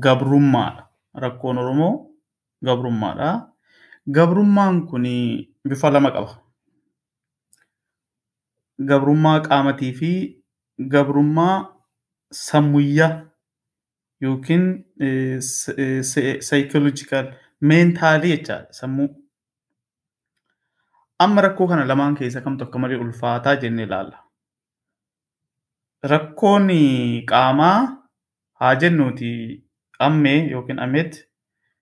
gabrummaadha. Rakkoon Oromoo gabrummaadha. Gabrummaan kun bifa lama qaba. Gabrummaa qaamatii fi gabrummaa sammuyyaa yookiin saayikoloojikaal meentaalii jechaadha sammuu. Amma rakkoo kana lamaan keessa kamtu akka malee ulfaataa jennee ilaalla. Rakkoon qaamaa haa jennuuti ammee yookiin ameet